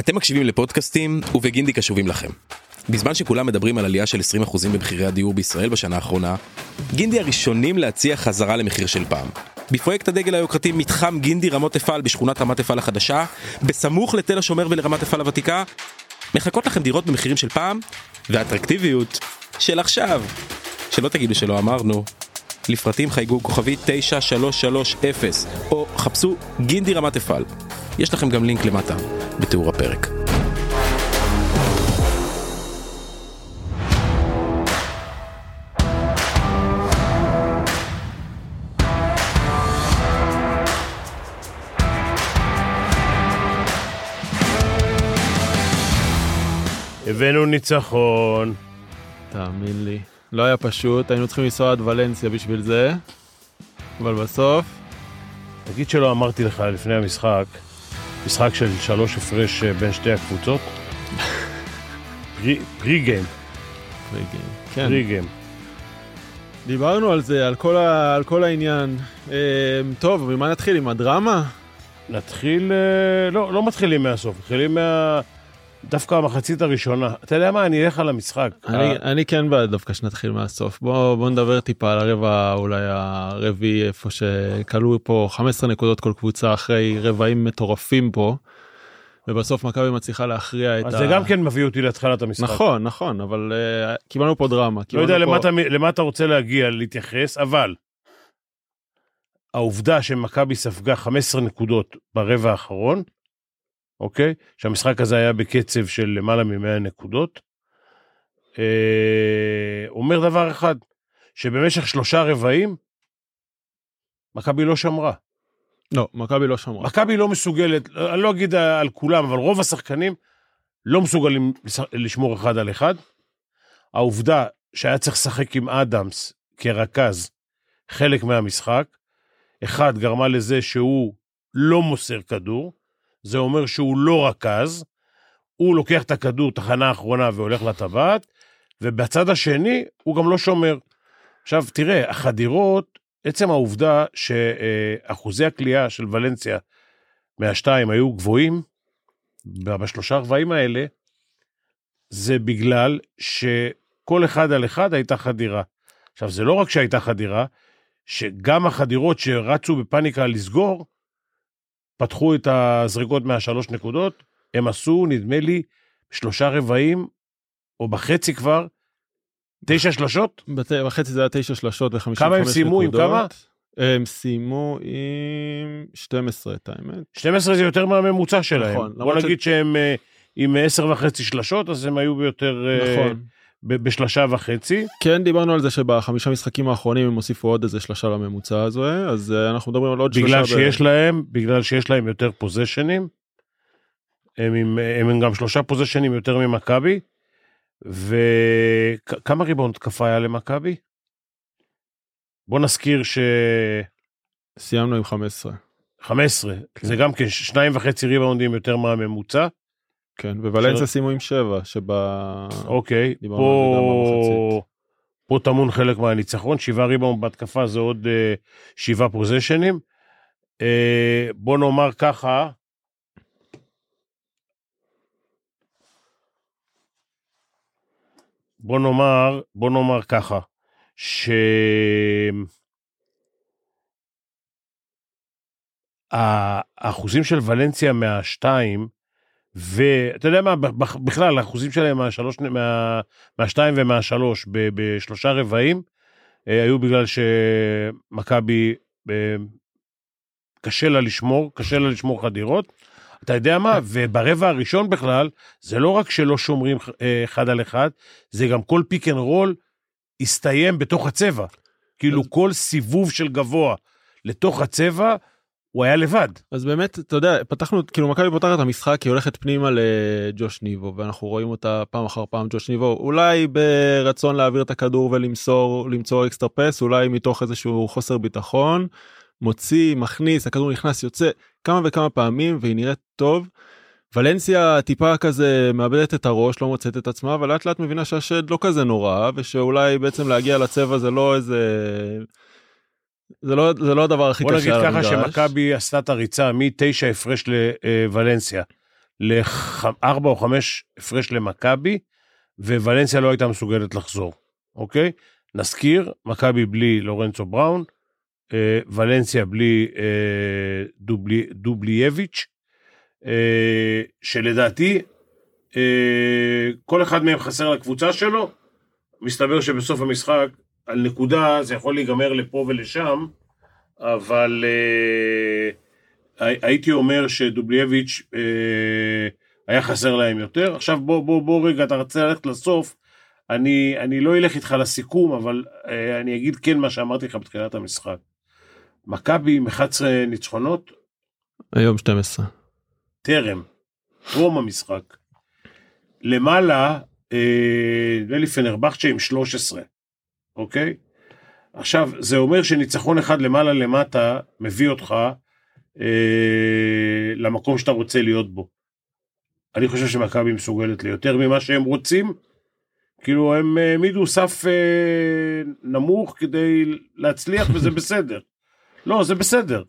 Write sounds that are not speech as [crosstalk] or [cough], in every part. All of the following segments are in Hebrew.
אתם מקשיבים לפודקאסטים ובגינדי קשובים לכם. בזמן שכולם מדברים על עלייה של 20% במחירי הדיור בישראל בשנה האחרונה, גינדי הראשונים להציע חזרה למחיר של פעם. בפרויקט הדגל היוקרתי מתחם גינדי רמות אפעל בשכונת רמת אפעל החדשה, בסמוך לתל השומר ולרמת אפעל הוותיקה, מחכות לכם דירות במחירים של פעם, ואטרקטיביות של עכשיו. שלא תגידו שלא אמרנו. לפרטים חייגו כוכבי 9330 או חפשו גינדי רמת אפעל. יש לכם גם לינק למטה בתיאור הפרק. הבאנו ניצחון. תאמין לי. לא היה פשוט, היינו צריכים לנסוע עד ולנסיה בשביל זה, אבל בסוף, תגיד שלא אמרתי לך לפני המשחק, משחק של שלוש הפרש אה, בין שתי הקבוצות. [laughs] פרי פרי גיים, כן, פרי גיים. דיברנו על זה, על כל, ה, על כל העניין. אה, טוב, ממה נתחיל? עם הדרמה? נתחיל, אה, לא, לא מתחילים מהסוף, מתחילים מה... דווקא המחצית הראשונה. אתה יודע מה, אני אלך על המשחק. אני, ה- אני כן בעד דווקא שנתחיל מהסוף. בוא, בוא נדבר טיפה על הרבע אולי הרביעי, איפה שכלו פה 15 נקודות כל קבוצה אחרי רבעים מטורפים פה. ובסוף מכבי מצליחה להכריע את אז זה גם כן מביא אותי להתחלת המשחק. נכון, נכון, אבל uh, קיבלנו פה דרמה. לא יודע פה... למה אתה, למה אתה רוצה להגיע, להתייחס, אבל העובדה שמכבי ספגה 15 נקודות ברבע האחרון, אוקיי? שהמשחק הזה היה בקצב של למעלה מ-100 נקודות, אה, אומר דבר אחד, שבמשך שלושה רבעים, מכבי לא שמרה. לא, מכבי לא שמרה. מכבי לא מסוגלת, אני לא אגיד על כולם, אבל רוב השחקנים לא מסוגלים לש- לשמור אחד על אחד. העובדה שהיה צריך לשחק עם אדמס כרכז חלק מהמשחק, אחד גרמה לזה שהוא לא מוסר כדור, זה אומר שהוא לא רכז, הוא לוקח את הכדור, תחנה אחרונה, והולך לטבעת, ובצד השני הוא גם לא שומר. עכשיו, תראה, החדירות, עצם העובדה שאחוזי הכלייה של ולנסיה מהשתיים היו גבוהים, בשלושה רבעים האלה, זה בגלל שכל אחד על אחד הייתה חדירה. עכשיו, זה לא רק שהייתה חדירה, שגם החדירות שרצו בפאניקה לסגור, פתחו את הזריקות מהשלוש נקודות, הם עשו, נדמה לי, שלושה רבעים, או בחצי כבר, תשע שלשות? בת... בחצי זה היה תשע שלשות ו-55 נקודות. כמה הם סיימו? עם כמה? הם סיימו עם 12 את האמת. 12 זה יותר מהממוצע שלהם. נכון, בוא למרות ש- נגיד שהם אה, עם 10 וחצי שלשות, אז הם היו ביותר... אה, נכון. ב- בשלושה וחצי. כן דיברנו על זה שבחמישה משחקים האחרונים הם הוסיפו עוד איזה שלושה לממוצע הזה אז אה, אנחנו מדברים על עוד שלושה. בגלל ב- שיש להם, בגלל שיש להם יותר פוזיישנים. הם, עם, הם עם גם שלושה פוזיישנים יותר ממכבי. וכמה ריבון תקפה היה למכבי? בוא נזכיר ש... סיימנו עם 15. 15, כן. זה גם כן שניים וחצי ריבאונדים יותר מהממוצע. כן וולנסיה של- סיימו עם 7 שבה אוקיי, פה... טמון חלק מהניצחון, שבעה ריבאונד בהתקפה זה עוד אה, שבעה פוזיישנים. אה, בוא נאמר ככה, בוא נאמר, בוא נאמר ככה, ש... האחוזים של ולנסיה מהשתיים, ואתה יודע מה, בכ- בכלל, האחוזים שלהם מהשלוש, מה, מהשתיים ומהשלוש ב- בשלושה רבעים, אה, היו בגלל שמכבי אה, קשה לה לשמור, קשה לה לשמור חדירות. אתה יודע מה, וברבע הראשון בכלל, זה לא רק שלא שומרים אה, אחד על אחד, זה גם כל pick and roll הסתיים בתוך הצבע. כאילו כל סיבוב של גבוה לתוך הצבע, הוא היה לבד. אז באמת אתה יודע פתחנו כאילו מכבי פותחת את המשחק היא הולכת פנימה לג'וש ניבו ואנחנו רואים אותה פעם אחר פעם ג'וש ניבו אולי ברצון להעביר את הכדור ולמסור למצוא extra pass אולי מתוך איזשהו חוסר ביטחון מוציא מכניס הכדור נכנס יוצא כמה וכמה פעמים והיא נראית טוב. ולנסיה טיפה כזה מאבדת את הראש לא מוצאת את עצמה ולאט לאט מבינה שהשד לא כזה נורא ושאולי בעצם להגיע לצבע זה לא איזה. זה לא זה לא הדבר הכי בוא קשה נגיד על ככה. שמכבי עשתה את הריצה מתשע הפרש לוולנסיה לארבע או חמש הפרש למכבי, וולנסיה לא הייתה מסוגלת לחזור, אוקיי? נזכיר, מכבי בלי לורנצו בראון, אה, ולנסיה בלי אה, דובלי, דובלייביץ', אה, שלדעתי אה, כל אחד מהם חסר לקבוצה שלו, מסתבר שבסוף המשחק על נקודה זה יכול להיגמר לפה ולשם, אבל אה, הי- הייתי אומר שדובלייביץ' אה, היה חסר להם יותר. עכשיו בוא, בוא, בוא רגע, אתה רוצה ללכת לסוף, אני, אני לא אלך איתך לסיכום, אבל אה, אני אגיד כן מה שאמרתי לך בתחילת המשחק. מכבי עם 11 ניצחונות, היום 12. טרם, טרום המשחק. למעלה, אה, נדמה לי פנרבכצ'ה עם 13, אוקיי? עכשיו, זה אומר שניצחון אחד למעלה למטה מביא אותך אה, למקום שאתה רוצה להיות בו. אני חושב שמכבי מסוגלת ליותר ממה שהם רוצים. כאילו, הם העמידו סף אה, נמוך כדי להצליח, וזה [laughs] בסדר. לא, זה בסדר.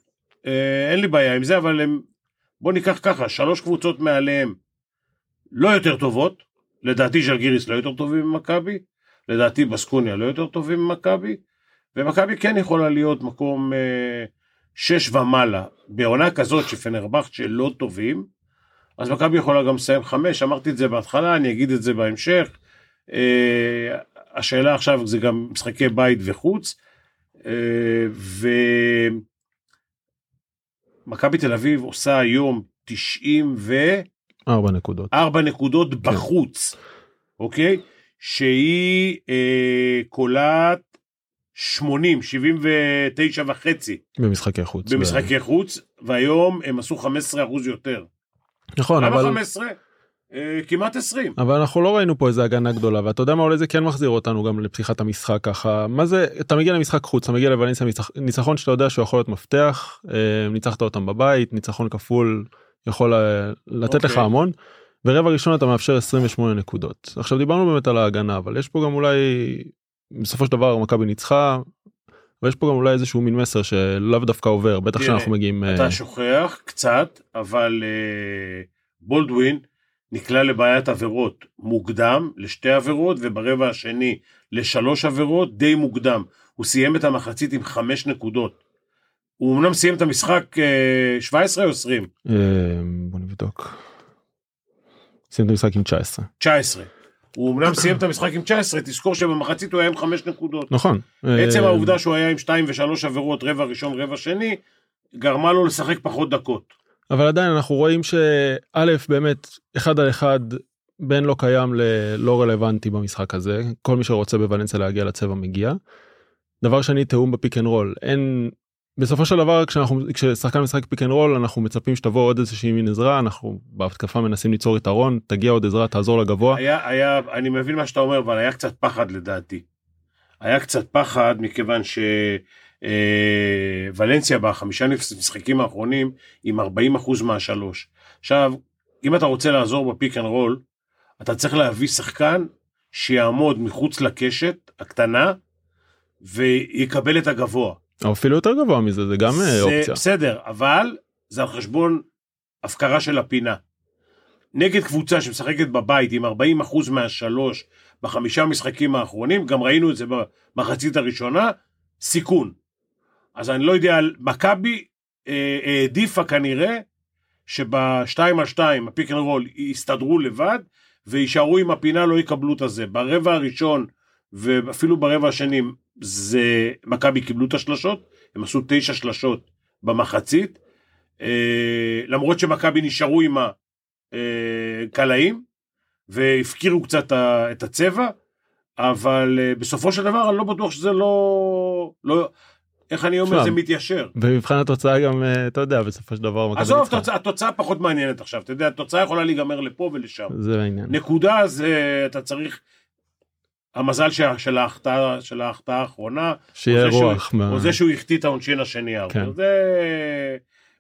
אה, אין לי בעיה עם זה, אבל הם... בוא ניקח ככה, שלוש קבוצות מעליהם לא יותר טובות, לדעתי ז'לגיריס לא יותר טובים ממכבי, לדעתי בסקוניה לא יותר טובים ממכבי, ומכבי כן יכולה להיות מקום אה, שש ומעלה. בעונה כזאת שפנרבכצ'ה לא טובים, אז מכבי יכולה גם לסיים חמש, אמרתי את זה בהתחלה, אני אגיד את זה בהמשך. אה, השאלה עכשיו זה גם משחקי בית וחוץ, אה, ו... מכבי תל אביב עושה היום 94 4 נקודות. נקודות בחוץ, אוקיי? שהיא אה, קולעת 80, 79 וחצי במשחקי חוץ. במשחקי חוץ, והיום הם עשו 15 אחוז יותר. נכון, למה אבל... 15? אה, כמעט 20. אבל אנחנו לא ראינו פה איזה הגנה גדולה ואתה יודע מה אולי זה כן מחזיר אותנו גם לפתיחת המשחק ככה מה זה אתה מגיע למשחק חוץ אתה מגיע לוולנסיה ניצח- ניצחון שאתה יודע שהוא יכול להיות מפתח אה, ניצחת אותם בבית ניצחון כפול יכול אה, לתת לך אוקיי. המון. ורבע ראשון אתה מאפשר 28 נקודות עכשיו דיברנו באמת על ההגנה אבל יש פה גם אולי בסופו של דבר מכבי ניצחה. ויש פה גם אולי איזשהו מין מסר שלאו דווקא עובר בטח שאנחנו מגיעים אה, אתה שוכח קצת, אבל אה, בולדווין נקלע לבעיית עבירות מוקדם לשתי עבירות, וברבע השני לשלוש עבירות די מוקדם. הוא סיים את המחצית עם חמש נקודות. הוא אמנם סיים את המשחק אה, 17 או 20? אה, בוא נבדוק. סיימת משחק עם 19 19. הוא אמנם סיים את המשחק עם 19, תזכור שבמחצית הוא היה עם חמש נקודות. נכון עצם אה, העובדה שהוא היה עם שתיים ושלוש עבירות רבע ראשון רבע שני, גרמה לו לשחק פחות דקות. אבל עדיין אנחנו רואים שא' באמת אחד על אחד בין לא קיים ללא רלוונטי במשחק הזה כל מי שרוצה בוולנסיה להגיע לצבע מגיע. דבר שני תיאום ב pick and roll אין בסופו של דבר כשאנחנו כששחקן משחק pick and roll אנחנו מצפים שתבוא עוד איזושהי מין עזרה אנחנו בהתקפה מנסים ליצור יתרון תגיע עוד עזרה תעזור לגבוה היה, היה, אני מבין מה שאתה אומר, אבל היה קצת פחד לדעתי. היה קצת פחד מכיוון שוולנסיה בחמישה משחקים האחרונים עם 40% מהשלוש. עכשיו, אם אתה רוצה לעזור ב pick and roll, אתה צריך להביא שחקן שיעמוד מחוץ לקשת הקטנה ויקבל את הגבוה. או אפילו יותר גבוה מזה זה גם אה, זה אופציה. בסדר, אבל זה על חשבון הפקרה של הפינה. נגד קבוצה שמשחקת בבית עם 40% מהשלוש בחמישה המשחקים האחרונים, גם ראינו את זה במחצית הראשונה, סיכון. אז אני לא יודע, מכבי אה, העדיפה כנראה שבשתיים על שתיים, ה pick and roll, יסתדרו לבד, ויישארו עם הפינה, לא יקבלו את הזה. ברבע הראשון, ואפילו ברבע השני, זה, מכבי קיבלו את השלשות, הם עשו תשע שלשות במחצית, אה, למרות שמכבי נשארו עם הקלעים, והפקירו קצת את הצבע, אבל אה, בסופו של דבר אני לא בטוח שזה לא, לא איך אני אומר, זה מתיישר. במבחן התוצאה גם אה, אתה יודע בסופו של דבר עזוב, התוצאה פחות מעניינת עכשיו, אתה יודע, התוצאה יכולה להיגמר לפה ולשם. זה העניין. נקודה זה, אתה צריך, המזל של, ההחטאה של ההחטאה האחרונה, שיהיה שהוא- רוח. מה- או זה שהוא החטיא את העונשין השני. כן. זה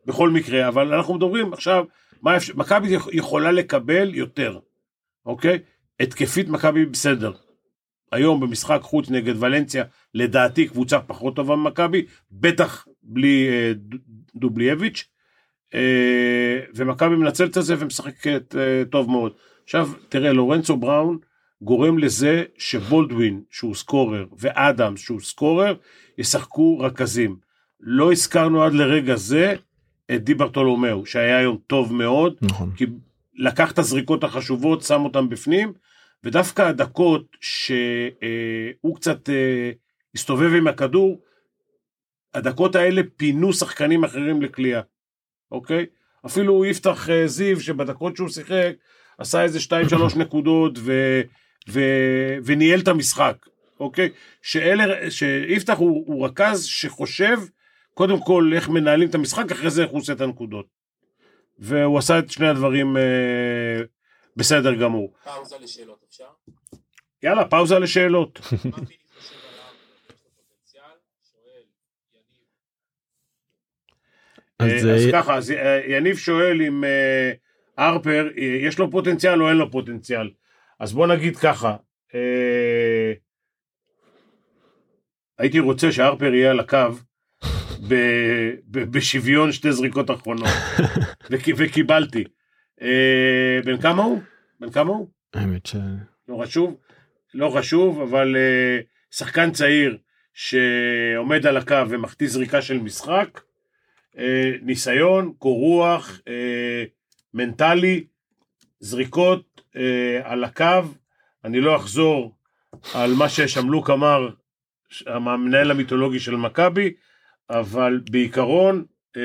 בכל מקרה, אבל אנחנו מדברים עכשיו, מה אפשר, מכבי יכ- יכולה לקבל יותר, אוקיי? התקפית מכבי בסדר. היום במשחק חוץ נגד ולנסיה, לדעתי קבוצה פחות טובה ממכבי, בטח בלי אה, ד- דובלייביץ'. אה, ומכבי מנצלת את זה ומשחקת אה, טוב מאוד. עכשיו, תראה, לורנצו בראון גורם לזה שבולדווין, שהוא סקורר, ואדמס, שהוא סקורר, ישחקו רכזים. לא הזכרנו עד לרגע זה את די ברטולומיאו, שהיה היום טוב מאוד, נכון. כי לקח את הזריקות החשובות, שם אותן בפנים, ודווקא הדקות שהוא קצת אה, הסתובב עם הכדור, הדקות האלה פינו שחקנים אחרים לכלייה, אוקיי? אפילו יפתח אה, זיו, שבדקות שהוא שיחק, עשה איזה 2-3 [coughs] נקודות ו, ו, וניהל את המשחק, אוקיי? שאלה, שיפתח הוא, הוא רכז שחושב קודם כל איך מנהלים את המשחק, אחרי זה איך הוא עושה את הנקודות. והוא עשה את שני הדברים אה, בסדר גמור. פאוזה לשאלות אפשר? יאללה, פאוזה לשאלות. [laughs] אז אה, אז אה, ככה, אז אה, יניב שואל אם הרפר, יש לו פוטנציאל או אין לו פוטנציאל. אז בוא נגיד ככה, אה, הייתי רוצה שהרפר יהיה על הקו ב- ב- בשוויון שתי זריקות אחרונות, [laughs] וכ- וקיבלתי. אה, בן כמה הוא? בן כמה הוא? האמת ש... לא חשוב, לא חשוב, אבל uh, שחקן צעיר שעומד על הקו ומחטיא זריקה של משחק, uh, ניסיון, קור רוח, uh, מנטלי, זריקות uh, על הקו, אני לא אחזור על מה ששמלוק אמר, המנהל המיתולוגי של מכבי, אבל בעיקרון, uh,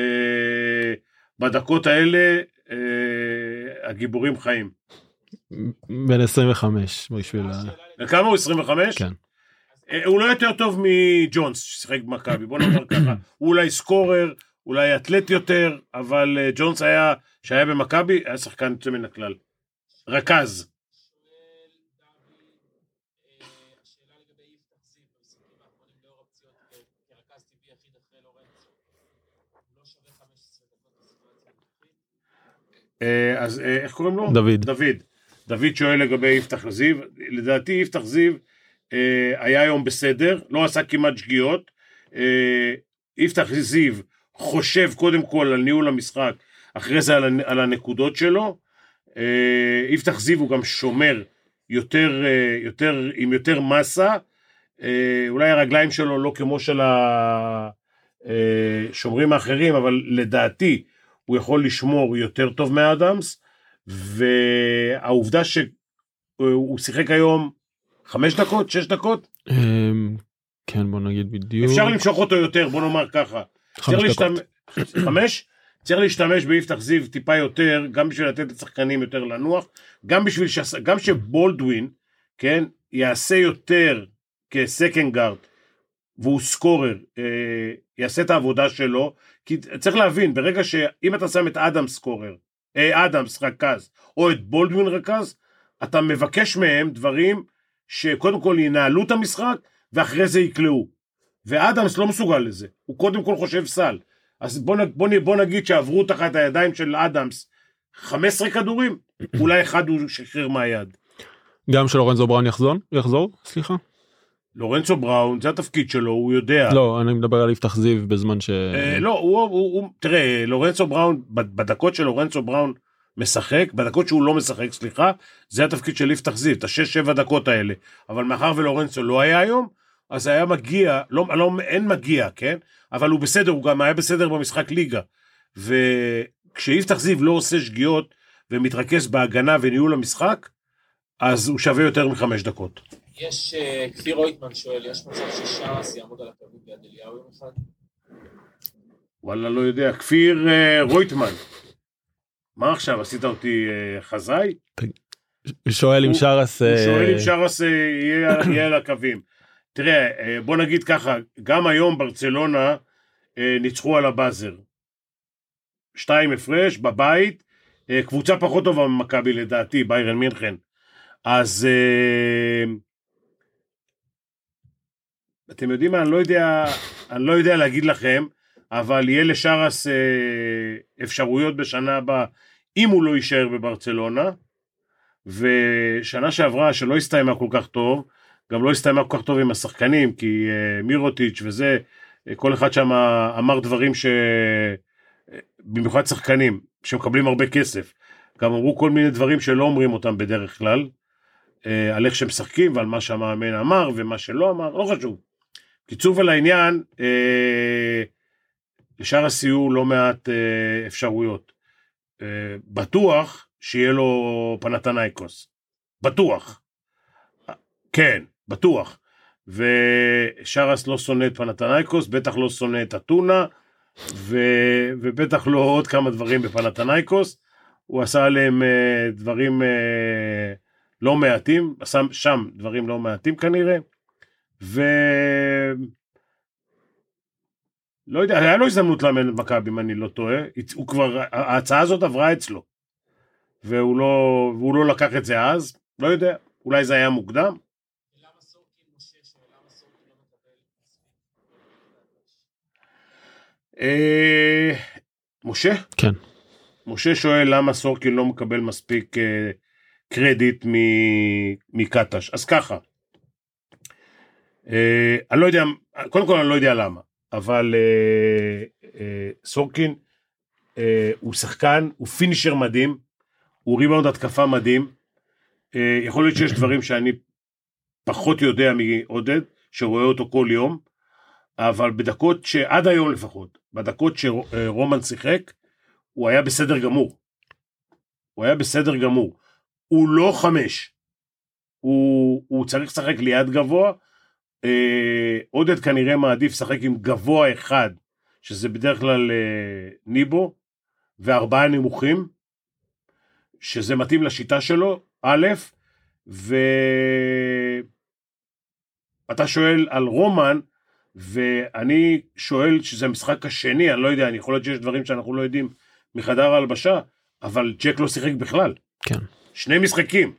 בדקות האלה, uh, הגיבורים חיים. בן 25 בשביל ה... וכמה הוא? 25? כן. אה, הוא לא יותר טוב מג'ונס ששיחק במכבי, בוא נאמר ככה. הוא אולי סקורר, אולי אתלט יותר, אבל אה, ג'ונס היה, שהיה במכבי, היה שחקן יוצא מן הכלל. רכז. שואל דוד, השאלה לגבי יפתח זיו במשחקים האחרונים לאור הפציעות כ- כרכז טבעי יחיד אחרי לורנצו. הוא שווה 15 דקות בסיטואציה הנוכחית? אה, אז אה, איך קוראים לו? דוד. דוד. דוד שואל לגבי יפתח זיו. לדעתי יפתח זיו אה, היה היום בסדר, לא עשה כמעט שגיאות. אה, יפתח זיו חושב קודם כל על ניהול המשחק, אחרי זה על, על הנקודות שלו. אה, יפתח זיו הוא גם שומר יותר, אה, יותר, עם יותר מסה. אה, אולי הרגליים שלו לא כמו של השומרים האחרים, אבל לדעתי הוא יכול לשמור יותר טוב מאדמס, והעובדה שהוא שיחק היום חמש דקות, שש דקות, אמ, כן בוא נגיד בדיוק. אפשר למשוך אותו יותר, בוא נאמר ככה. חמש צריך דקות. להשתמש- חמש? צריך להשתמש ביפתח זיו טיפה יותר, גם בשביל לתת לשחקנים יותר לנוח, גם בשביל ש... גם שבולדווין, כן, יעשה יותר כסקנד גארד, והוא סקורר, אה, יעשה את העבודה שלו, כי צריך להבין, ברגע שאם אתה שם את אדם סקורר, אה, אדמס רכז, או את בולדווין רכז, אתה מבקש מהם דברים שקודם כל ינהלו את המשחק, ואחרי זה יקלעו. ואדמס לא מסוגל לזה, הוא קודם כל חושב סל. אז בוא, בוא, בוא נגיד שעברו תחת הידיים של אדמס 15 כדורים, אולי אחד הוא שחרר מהיד. גם שלורנזו בראון יחזור? יחזור? סליחה. לורנצו בראון, זה התפקיד שלו, הוא יודע. לא אני מדבר על יפתח זיו בזמן ש... אה, לא, הוא, הוא, הוא, תראה, לורנצו בראון, בד- בדקות שלורנצו בראון משחק, בדקות שהוא לא משחק, סליחה, זה התפקיד של יפתח זיו, את השש-שבע דקות האלה. אבל מאחר ולורנצו לא היה היום, אז היה מגיע, לא, לא, אין מגיע, כן? אבל הוא בסדר, הוא גם היה בסדר במשחק ליגה. וכשיפתח זיו לא עושה שגיאות ומתרכז בהגנה וניהול המשחק, אז הוא שווה יותר מחמש דקות. יש, אה, כפיר רויטמן שואל, יש מצב ששרס יעמוד על הקווים ביד אליהו יום אחד? וואלה, לא יודע. כפיר אה, רויטמן. מה עכשיו, עשית אותי אה, חזאי? שואל אם שרס... הוא שואל אם שרס יהיה על הקווים. תראה, אה, בוא נגיד ככה, גם היום ברצלונה אה, ניצחו על הבאזר. שתיים הפרש בבית, אה, קבוצה פחות טובה ממכבי לדעתי, ביירן מינכן. אז אתם יודעים מה, אני לא יודע, אני לא יודע להגיד לכם, אבל יהיה לשרס אפשרויות בשנה הבאה, אם הוא לא יישאר בברצלונה. ושנה שעברה שלא הסתיימה כל כך טוב, גם לא הסתיימה כל כך טוב עם השחקנים, כי uh, מירוטיץ' וזה, uh, כל אחד שם אמר דברים ש... אה, במיוחד שחקנים שמקבלים הרבה כסף, גם אמרו כל מיני דברים שלא אומרים אותם בדרך כלל, אה, על איך שהם משחקים ועל מה שהמאמן אמר ומה שלא אמר, לא חשוב. קיצור ולעניין, אה, לשאר הסיור לא מעט אה, אפשרויות. אה, בטוח שיהיה לו פנתנייקוס. בטוח. כן, בטוח. ושרס לא שונא את פנתנייקוס, בטח לא שונא את אתונה, ו... ובטח לא עוד כמה דברים בפנתנייקוס. הוא עשה עליהם אה, דברים אה, לא מעטים, עשה שם דברים לא מעטים כנראה, ו... לא יודע, היה לו הזדמנות לאמן את מכבי אם אני לא טועה, הוא כבר, ההצעה הזאת עברה אצלו, והוא לא, והוא לא לקח את זה אז, לא יודע, אולי זה היה מוקדם, למה סורקין משה שואל למה סורקין לא מקבל מספיק? אה, משה? כן. משה שואל למה סורקין לא מקבל מספיק אה, קרדיט מקטש. אז ככה, אה, אני לא יודע, קודם כל אני לא יודע למה, אבל אה, אה, סורקין אה, הוא שחקן, הוא פינישר מדהים, הוא ריבאונד התקפה מדהים. אה, יכול להיות שיש דברים שאני פחות יודע מעודד, שרואה אותו כל יום, אבל בדקות שעד היום לפחות, בדקות שרומן שיחק, הוא היה בסדר גמור. הוא היה בסדר גמור. הוא לא חמש. הוא, הוא צריך לשחק ליד גבוה. אה, עודד כנראה מעדיף לשחק עם גבוה אחד, שזה בדרך כלל אה, ניבו, וארבעה נמוכים, שזה מתאים לשיטה שלו, א', ואתה שואל על רומן, ואני שואל שזה המשחק השני, אני לא יודע, אני יכול להיות שיש דברים שאנחנו לא יודעים מחדר ההלבשה, אבל ג'ק לא שיחק בכלל. כן. שני משחקים.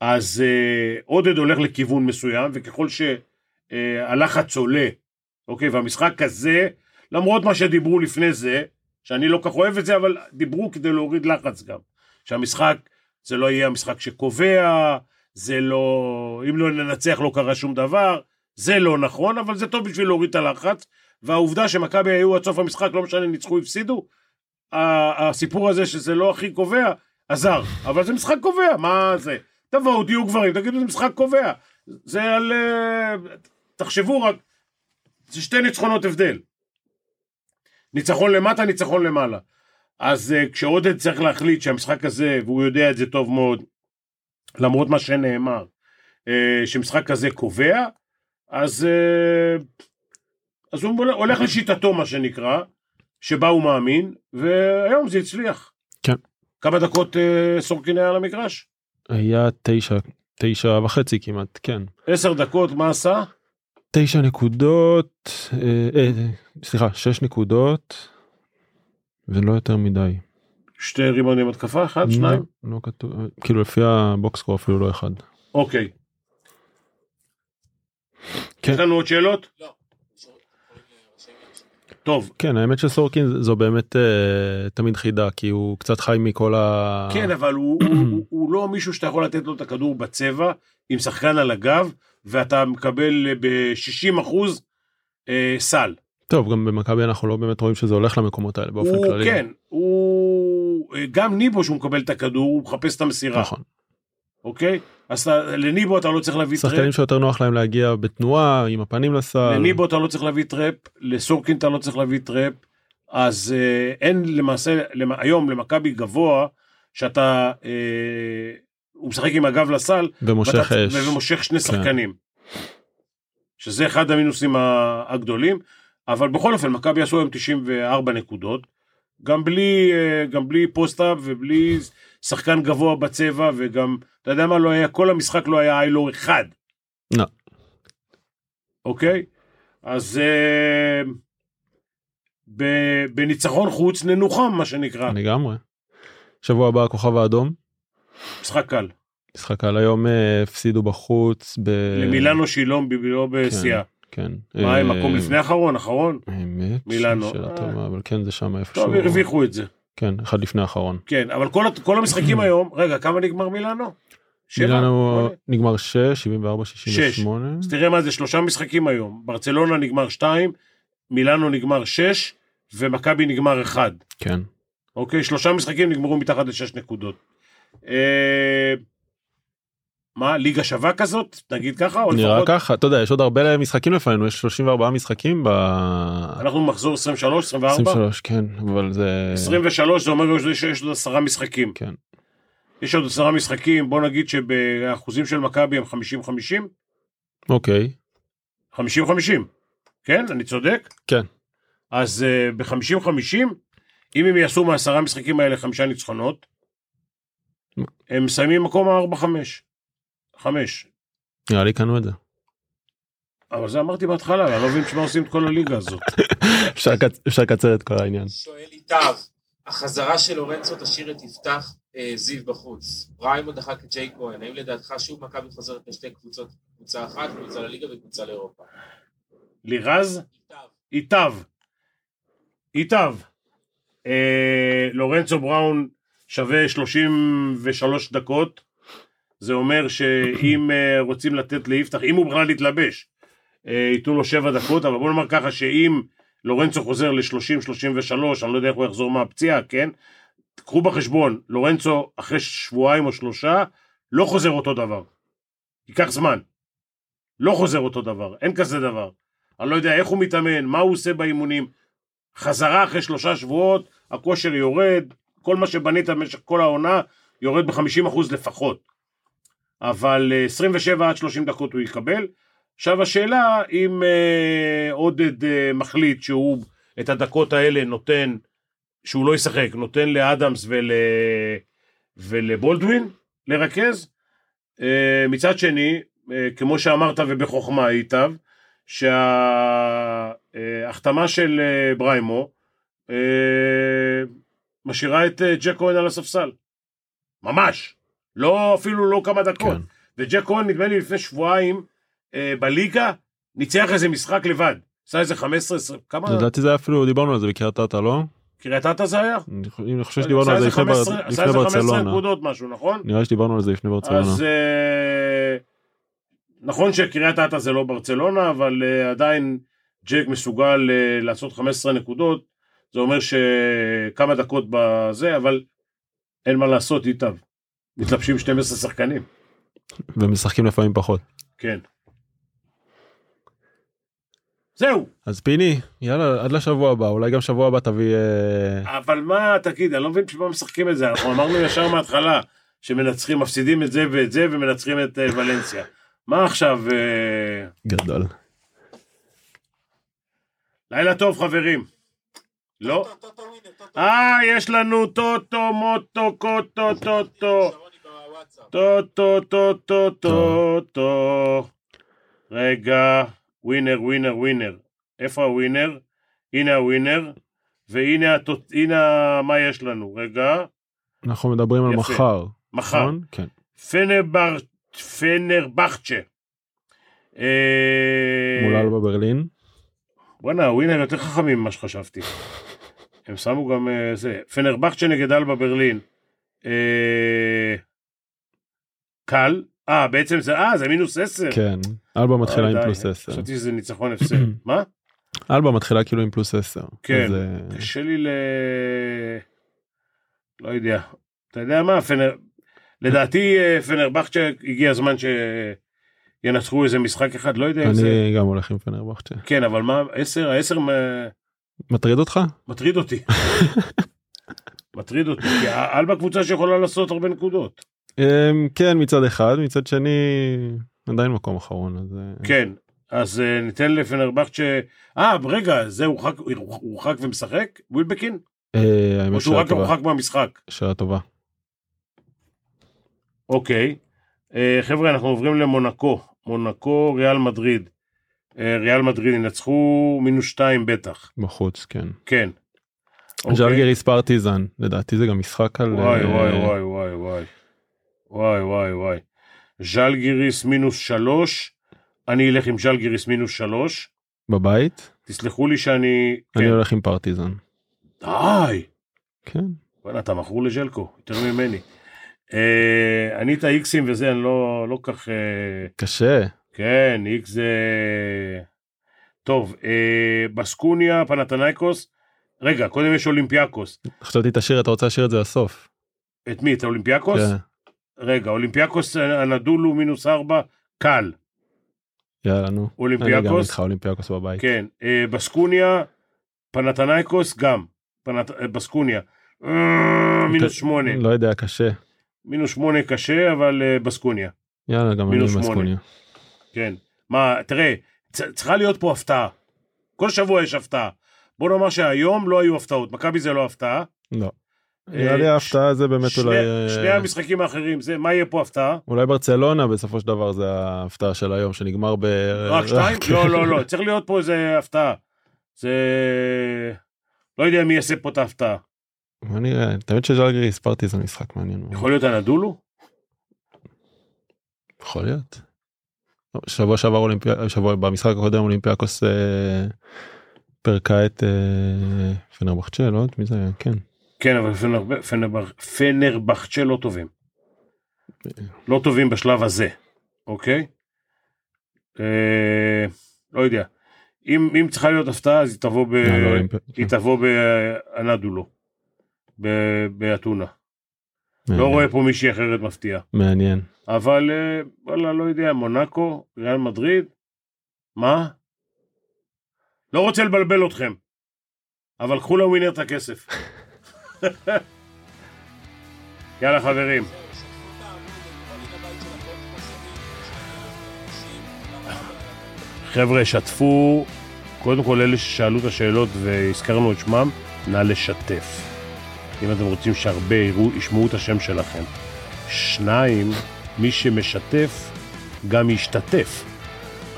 אז אה, עודד הולך לכיוון מסוים, וככל שהלחץ עולה, אוקיי, והמשחק הזה, למרות מה שדיברו לפני זה, שאני לא כך אוהב את זה, אבל דיברו כדי להוריד לחץ גם. שהמשחק, זה לא יהיה המשחק שקובע, זה לא, אם לא ננצח לא קרה שום דבר, זה לא נכון, אבל זה טוב בשביל להוריד את הלחץ, והעובדה שמכבי היו עד סוף המשחק, לא משנה, ניצחו, הפסידו, הסיפור הזה שזה לא הכי קובע, עזר. אבל זה משחק קובע, מה זה? תבואו, תהיו גברים, תגידו זה משחק קובע. זה על... אה, תחשבו רק, זה שתי ניצחונות הבדל. ניצחון למטה, ניצחון למעלה. אז uh, כשעודד צריך להחליט שהמשחק הזה, והוא יודע את זה טוב מאוד, למרות מה שנאמר, uh, שמשחק כזה קובע, אז, uh, אז הוא הולך לשיטתו מה שנקרא, שבה הוא מאמין, והיום זה הצליח. כן. כמה דקות uh, סורקין היה על המגרש? היה תשע, תשע וחצי כמעט, כן. עשר דקות, מה עשה? תשע נקודות, אה, אה, סליחה, שש נקודות, ולא יותר מדי. שתי ריבאונדים התקפה, אחד, שניים? לא, לא כתוב, כאילו לפי הבוקסקור אפילו לא אחד. אוקיי. כן. יש לנו עוד שאלות? לא. טוב. כן, האמת שסורקין זו באמת אה, תמיד חידה, כי הוא קצת חי מכל ה... כן, אבל הוא, הוא, הוא, הוא לא מישהו שאתה יכול לתת לו את הכדור בצבע עם שחקן על הגב, ואתה מקבל ב-60 אחוז אה, סל. טוב, גם במכבי אנחנו לא באמת רואים שזה הולך למקומות האלה באופן הוא, כללי. כן, הוא... אה, גם ניבו שהוא מקבל את הכדור, הוא מחפש את המסירה, נכון. אוקיי? אז לניבו אתה לא צריך להביא trap, שחקנים שיותר נוח להם להגיע בתנועה, עם הפנים לסל. לניבו אתה לא צריך להביא trap, לסורקין אתה לא צריך להביא trap, אז אה, אין למעשה, למ, היום למכבי גבוה, שאתה, אה, הוא משחק עם הגב לסל, ומושך ואתה- אש. ומושך שני כן. שחקנים. שזה אחד המינוסים הגדולים, אבל בכל אופן, מכבי עשו היום 94 נקודות, גם בלי, אה, גם בלי פוסט-אפ ובלי שחקן גבוה בצבע, וגם, אתה יודע מה, לא היה, כל המשחק לא היה איילו אחד. לא. אוקיי? אז אה, ב- בניצחון חוץ ננוחם, מה שנקרא, לגמרי. שבוע הבא הכוכב האדום. משחק קל. משחק על היום אה, הפסידו בחוץ. ב... למילאנו שילום, לא בשיאה. כן. מה, הם אה, מקום לפני האחרון, אחרון? האמת, מילאנו. שאלה אה. טובה, אבל כן זה שם איפשהו. טוב, הרוויחו את זה. כן, אחד לפני האחרון. כן, אבל כל, כל המשחקים [clears throat] היום, רגע, כמה נגמר מילאנו? מילאנו? נגמר 6, 74, 68. אז תראה מה זה, שלושה משחקים היום. ברצלונה נגמר שתיים, מילאנו נגמר שש, ומכבי נגמר אחד. כן. אוקיי, שלושה משחקים נגמרו מתחת לשש נקודות. אה, מה, ליגה שווה כזאת? נגיד ככה? או נראה לפחות- ככה, אתה יודע, יש עוד הרבה משחקים לפנינו, יש 34 משחקים ב... אנחנו במחזור 23, 24? 23, כן, אבל זה... 23 זה אומר שיש עוד עשרה משחקים. כן. יש עוד עשרה משחקים, בוא נגיד שבאחוזים של מכבי הם 50-50? אוקיי, 50-50, כן? אני צודק? כן. אז uh, ב-50-50, אם הם יעשו מהעשרה משחקים האלה חמישה ניצחונות, הם מסיימים מקום ה-4-5. 5. נראה לי קנו את זה. אבל זה אמרתי בהתחלה, אני לא מבין בשביל מה עושים את כל הליגה הזאת. [laughs] אפשר לקצ- אפשר לקצר את כל העניין. שואל איתיו, החזרה של לורנצו תשאיר את יפתח אה, זיו בחוץ. ריימונד דחק את ג'ייק כהן, האם לדעתך שוב מכבי חוזרת לשתי קבוצות, קבוצה אחת, קבוצה לליגה וקבוצה לאירופה? לירז, איתיו. ייטב. אה, לורנצו בראון שווה 33 דקות. זה אומר שאם אה, רוצים לתת ליפתח, אם הוא בכלל יתלבש, אה, ייתנו לו 7 דקות, אבל בוא נאמר ככה שאם לורנצו חוזר ל-30-33, אני לא יודע איך הוא יחזור מהפציעה, כן? קחו בחשבון, לורנצו אחרי שבועיים או שלושה, לא חוזר אותו דבר. ייקח זמן. לא חוזר אותו דבר, אין כזה דבר. אני לא יודע איך הוא מתאמן, מה הוא עושה באימונים. חזרה אחרי שלושה שבועות, הכושר יורד, כל מה שבנית במשך כל העונה יורד ב-50% לפחות. אבל אה, 27 עד 30 דקות הוא יקבל. עכשיו השאלה אם אה, עודד אה, מחליט שהוא את הדקות האלה נותן, שהוא לא ישחק, נותן לאדמס ול, ולבולדווין לרכז. אה, מצד שני, אה, כמו שאמרת ובחוכמה היטב, שההחתמה של אה, בריימו אה, משאירה את אה, ג'ק כהן על הספסל. ממש. לא, אפילו לא כמה דקות. כן. וג'ק כהן נדמה לי לפני שבועיים אה, בליגה ניצח איזה משחק לבד. עשה איזה 15, 20, כמה? לדעתי זה היה אפילו, דיברנו על זה בקריית אתא, לא? קריית אתא זה היה? אני חושב שדיברנו על זה לפני איזה בר- 15 עשה איזה 15 ברצלונה. נקודות משהו, נכון? נראה לי שדיברנו על זה לפני ברצלונה. אז אה, נכון שקריית אתא זה לא ברצלונה, אבל אה, עדיין ג'ק מסוגל אה, לעשות 15 נקודות, זה אומר שכמה דקות בזה, אבל אין מה לעשות איתם. מתלבשים 12 שחקנים, ומשחקים לפעמים פחות. כן. זהו, אז פיני, יאללה, עד לשבוע הבא, אולי גם שבוע הבא תביא... אה, אבל מה, תגיד, אני לא מבין בשביל מה משחקים את זה, אנחנו אמרנו ישר מההתחלה שמנצחים, מפסידים את זה ואת זה ומנצחים את אה, ולנסיה. מה עכשיו, אה, גדול. לילה טוב חברים. לא? אה, יש לנו טוטו, מוטו, קוטו, טוטו. שרוני בוואטסאפ. טוטו, טוטו, טוטו. רגע, ווינר, ווינר, ווינר. איפה הווינר? הנה הווינר. והנה הטוט... הנה מה יש לנו. רגע, אנחנו מדברים על יפה. מחר. מחר. נכון? כן. פנרבר... פנרבחצ'ה. אה, מול אלבה ברלין. בואנה, ווינר יותר חכמים ממה שחשבתי. [laughs] הם שמו גם אה, זה. פנרבחצ'ה נגד אלבה ברלין. קל. אה, בעצם זה, אה, זה מינוס עשר. כן. אלבה מתחילה אה, עם די, פלוס 10. חשבתי שזה ניצחון הפסד. [clears throat] מה? אלבה מתחילה כאילו עם פלוס 10. כן. אז, אה, קשה לי ל... לא יודע. אתה יודע מה? פנר... לדעתי אה, פנרבחצ'ה הגיע הזמן שינצחו איזה משחק אחד, לא יודע אם זה... אני גם הולך עם פנרבכצ'ה. כן, אבל מה, עשר? העשר מ- מטריד אותך? מטריד אותי. [laughs] מטריד אותי, כי אלבה קבוצה שיכולה לעשות הרבה נקודות. אמ, כן מצד אחד מצד שני עדיין מקום אחרון אז אה, כן, אז אה, ניתן לפנרבחצ'ה... אה, רגע, זה הורחק הורחק ומשחק? ווילבקין? אה, או שהוא רק. הורחק מהמשחק? שעה טובה. אוקיי. חבר'ה, אנחנו עוברים למונקו. מונקו, ריאל מדריד. ריאל מדריד ינצחו מינוס שתיים בטח. בחוץ כן. כן. אוקיי. ז'לגיריס פרטיזן לדעתי זה גם משחק על וואי וואי וואי וואי וואי. וואי וואי וואי. ז'לגיריס מינוס שלוש. אני אלך עם ז'לגיריס מינוס שלוש. בבית תסלחו לי שאני... אני כן. הולך עם פרטיזן. די! כן. וואלה, אתה מכור לז'לקו, יותר ממני. אה, אני את האיקסים וזה, אני לא לא כך... אה, קשה. כן, איקס זה... טוב, אה, בסקוניה, פנתנייקוס, רגע, קודם יש אולימפיאקוס. חשבתי תשאיר, אתה רוצה להשאיר את זה לסוף. את מי? את האולימפיאקוס? כן. רגע, אולימפיאקוס הנדולו מינוס ארבע, קל. יאללה, נו. אני גם אולימפיאקוס, איתך אולימפיאקוס בבית. כן. אה, בסקוניה, פנתנייקוס, גם. פנת... אה, בסקוניה. אה, מינוס שמונה. לא יודע, קשה. מינוס שמונה קשה, אבל אה, בסקוניה. יאללה, גם אני. בסקוניה. כן. מה, תראה, צ- צריכה להיות פה הפתעה. כל שבוע יש הפתעה. בוא נאמר שהיום לא היו הפתעות. מכבי זה לא הפתעה. לא. אה, נראה לי ההפתעה זה באמת שני, אולי... אה, שני המשחקים האחרים, זה, מה יהיה פה הפתעה? אולי ברצלונה בסופו של דבר זה ההפתעה של היום שנגמר ב... רק שתיים? לא, לא, לא, צריך להיות פה איזה הפתעה. זה... לא יודע מי יעשה פה את ההפתעה. בוא נראה, תמיד שז'לגרי ספרטי זה משחק מעניין. יכול להיות הנדולו? יכול להיות. שבוע שעבר אולימפיה, שבוע במשחק הקודם אולימפיאקוס אה, פירקה את אה, פנרבחצ'ה, לא יודעת מי זה היה, כן. כן, אבל פנר- פנר- פנרבחצ'ה לא טובים. לא טובים בשלב הזה, אוקיי? אה, לא יודע. אם, אם צריכה להיות הפתעה, אז היא תבוא ב... אה, לא היא תבוא באנדולו. באתונה. לא. רואה פה מישהי אחרת מפתיעה. מעניין. אבל אה, וואלה, לא יודע, מונאקו, ריאל מדריד, מה? לא רוצה לבלבל אתכם, אבל קחו לווינר את הכסף. [laughs] יאללה חברים, חבר'ה, שתפו, קודם כל אלה ששאלו את השאלות והזכרנו את שמם, נא לשתף. אם אתם רוצים שהרבה יראו, ישמעו את השם שלכם. שניים, מי שמשתף, גם ישתתף.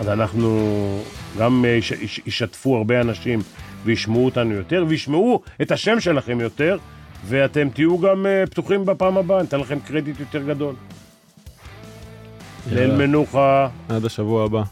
אז אנחנו גם אה, יש- יש- ישתפו הרבה אנשים וישמעו אותנו יותר, וישמעו את השם שלכם יותר, ואתם תהיו גם אה, פתוחים בפעם הבאה, ניתן לכם קרדיט יותר גדול. ליל מנוחה. עד השבוע הבא.